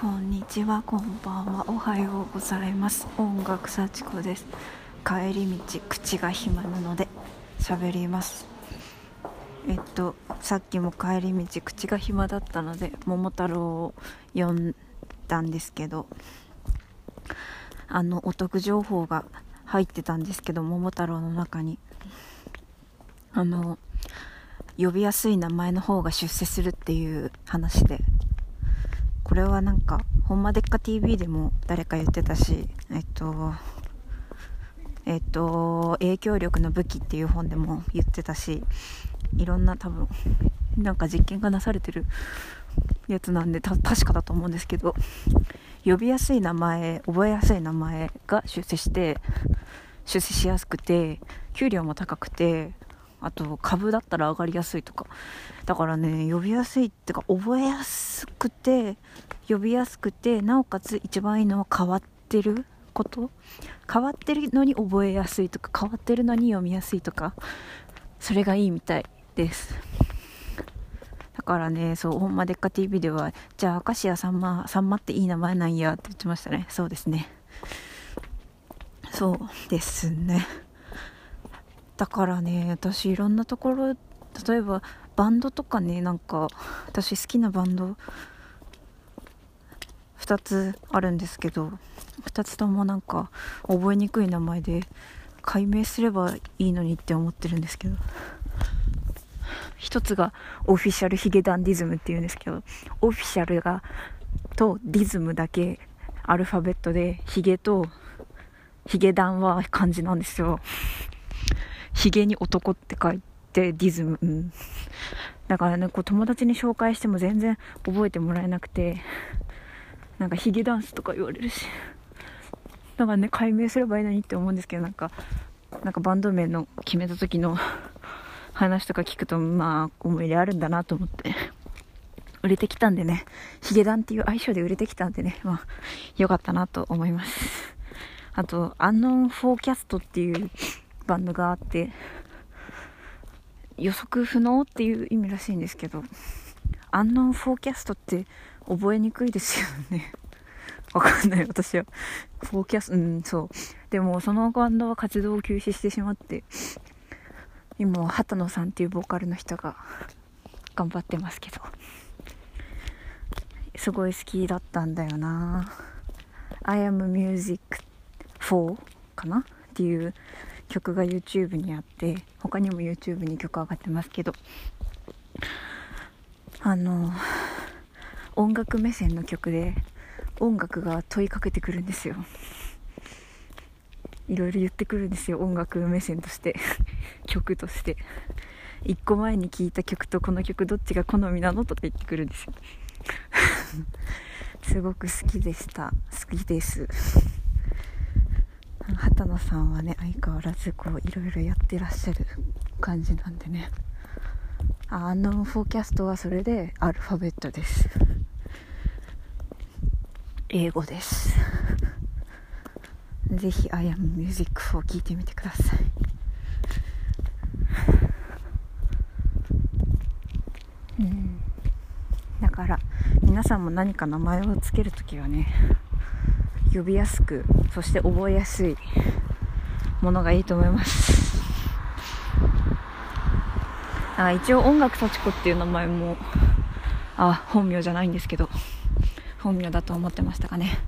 こんにちは、こんばんは、おはようございます。音楽幸子です。帰り道、口が暇なので喋ります。えっと、さっきも帰り道、口が暇だったので、桃太郎を読んだんですけど、あの、お得情報が入ってたんですけど、桃太郎の中に。あの、呼びやすい名前の方が出世するっていう話でれはなんか「ほんまでっか TV」でも誰か言ってたしえっとえっと影響力の武器っていう本でも言ってたしいろんな多分なんか実験がなされてるやつなんで確かだと思うんですけど呼びやすい名前覚えやすい名前が出世して出世しやすくて給料も高くてあと株だったら上がりやすいとか。だからね呼びやすいってか覚えやすくて呼びやすくてなおかつ一番いいのは変わってること。変わってるのに覚えやすいとか変わってるのに読みやすいとか。それがいいみたいです。だからねそう「ほんまでっか TV」ではじゃあ明石家さんまさんまっていい名前なんやって言ってましたね。そうですね。そうですね。だからね私いろんなところ例えばバンドとかねなんか私好きなバンド2つあるんですけど2つともなんか覚えにくい名前で解明すればいいのにって思ってるんですけど。1つがオフィシャルヒゲダンディズムっていうんですけどオフィシャルがとディズムだけアルファベットでヒゲとヒゲダンは漢字なんですよ。ヒゲに男って書いて、ディズム。うん。だからね、こう友達に紹介しても全然覚えてもらえなくて、なんかヒゲダンスとか言われるし。だからね、解明すればいいのにって思うんですけど、なんか、なんかバンド名の決めた時の話とか聞くと、まあ、思い入れあるんだなと思って。売れてきたんでね、ヒゲダンっていう愛称で売れてきたんでね、まあ、よかったなと思います。あと、アンノンフォーキャストっていうバンドがあって予測不能っていう意味らしいんですけどアンノンフォーキャストって覚えにくいですよね。わかんない。私は。フォーキャストうんそう。でもそのバンドは活動を休止してしまって今は畑野さんっていうボーカルの人が頑張ってますけど。すごい好きだったんだよな。I am music for かな？っていう曲が YouTube にあって他にも YouTube に曲上がってますけどあの音楽目線の曲で音楽が問いかけてくるんですよ。いろいろ言ってくるんですよ音楽目線として。曲として。1個前に聴いた曲とこの曲どっちが好みなの？とか言ってくるんですよ。すごく好きでした。好きです。畑野さんはね相変わらずこういろいろやってらっしゃる感じなんでね。あのフォーキャストはそれでアルファベットです。英語です。ぜひ I am Music を聞いてみてください。うん。だから皆さんも何か名前を付けるときはね呼びやすくそして覚えやすいものがいいと思います。あ一応音楽幸子っていう名前もあ本名じゃないんですけど本名だと思ってましたかね。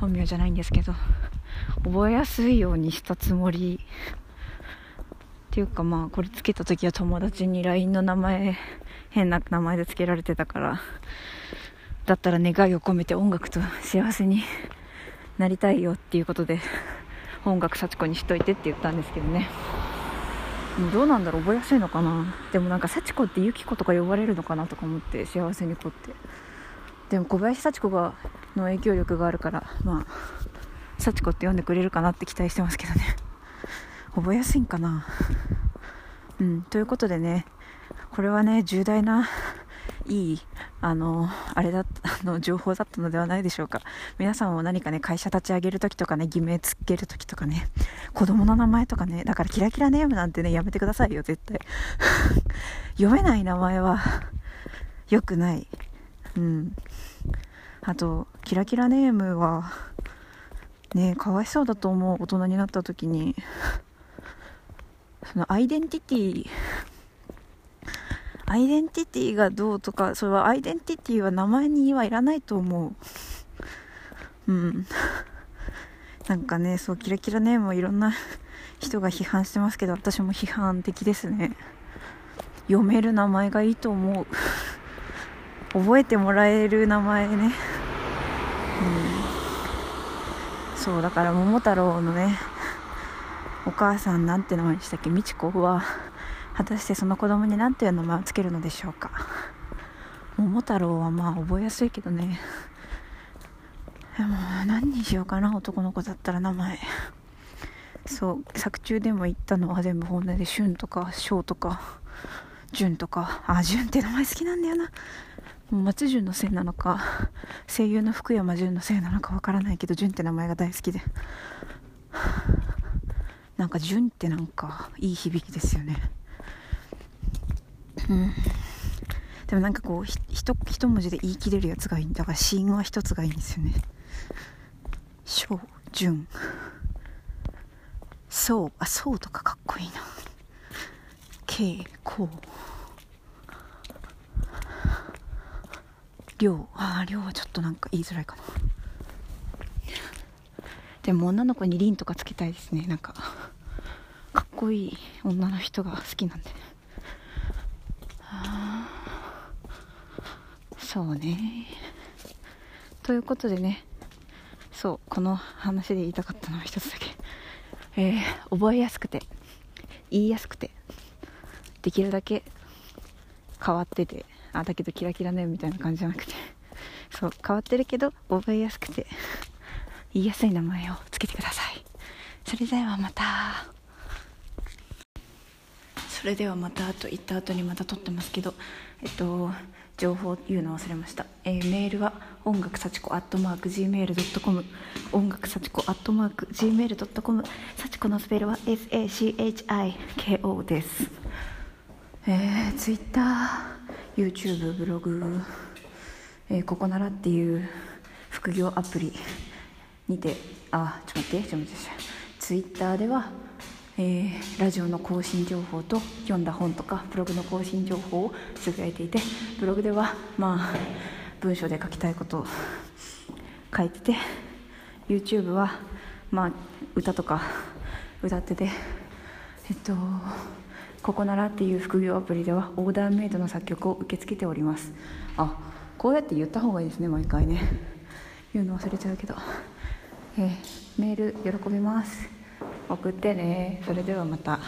本名じゃないんですけど覚えやすいようにしたつもりっていうかまあこれつけた時は友達に LINE の名前変な名前で付けられてたからだったら願いを込めて音楽と幸せになりたいよっていうことで音楽幸子にしといてって言ったんですけどね。どうなんだろう覚えやすいのかな？でもなんか幸子ってユキコとか呼ばれるのかなとか思って幸せに子って。でも小林幸子がの影響力があるからまあ幸子って呼んでくれるかなって期待してますけどね。覚えやすいんかな？うんということでねこれはね重大ないい、あの、あれだ、あの、情報だったのではないでしょうか。皆さんも何かね、会社立ち上げるときとかね、偽名つけるときとかね、子供の名前とかね、だからキラキラネームなんてね、やめてくださいよ、絶対。読めない名前は、良くない。うん。あとキラキラネームはねかわいそうだと思う大人になった時にそのアイデンティティアイデンティティがどうとかそれはアイデンティティは名前にはいらないと思う。うん。なんかねそうキラキラネームをいろんな 人が批判してますけど私も批判的ですね。読める名前がいいと思う。覚えてもらえる名前ね。うん。そうだから桃太郎のねお母さんなんて名前でしたっけ？美智子は。果たしてその子供に何ていう名前をつけるのでしょうか。桃太郎はまあ覚えやすいけどね。でも何にしようかな男の子だったら名前。そう作中でも言ったのは全部本音で俊とか翔とか潤とか。あ潤って名前好きなんだよな。松潤のせいなのか声優の福山潤のせいなのかわからないけど潤って名前が大好きで。なんか潤ってなんかいい響きですよね。うん。でもなんかこうひ一一文字で言い切れるやつがいいだから死因は一つがいいんですよね。小純。そうあそうとかかっこいいな。慶こう。量ああ量はちょっとなんか言いづらいかなでも女の子に凛とかつけたいですね。なんかかっこいい女の人が好きなんで。そうね。ということでねそうこの話で言いたかったのは一つだけ。えー、覚えやすくて言いやすくてできるだけ変わっててあだけどキラキラねみたいな感じじゃなくて。そう変わってるけど覚えやすくて言いやすい名前をつけてください。それではまた。それではまたと言った後にまた撮ってますけどえっと情報言うの忘れました、えー、メールは音楽幸子アットマーク Gmail.com 音楽幸子アットマーク Gmail.com 幸子のスペルは SACHIKO です。えー、Twitter YouTube ブログ、えー、ここならっていう副業アプリにて。あちょっと待ってちょっと待って。ツイッターではえー、ラジオの更新情報と読んだ本とかブログの更新情報をつぶやいていてブログではまあ文章で書きたいことを書いてて YouTube はまあ歌とか歌っててえっとここならっていう副業アプリではオーダーメイドの作曲を受け付けております。あこうやって言った方がいいですね毎回ね。言うの忘れちゃうけど、えー、メール喜びます。送ってねそれではまた。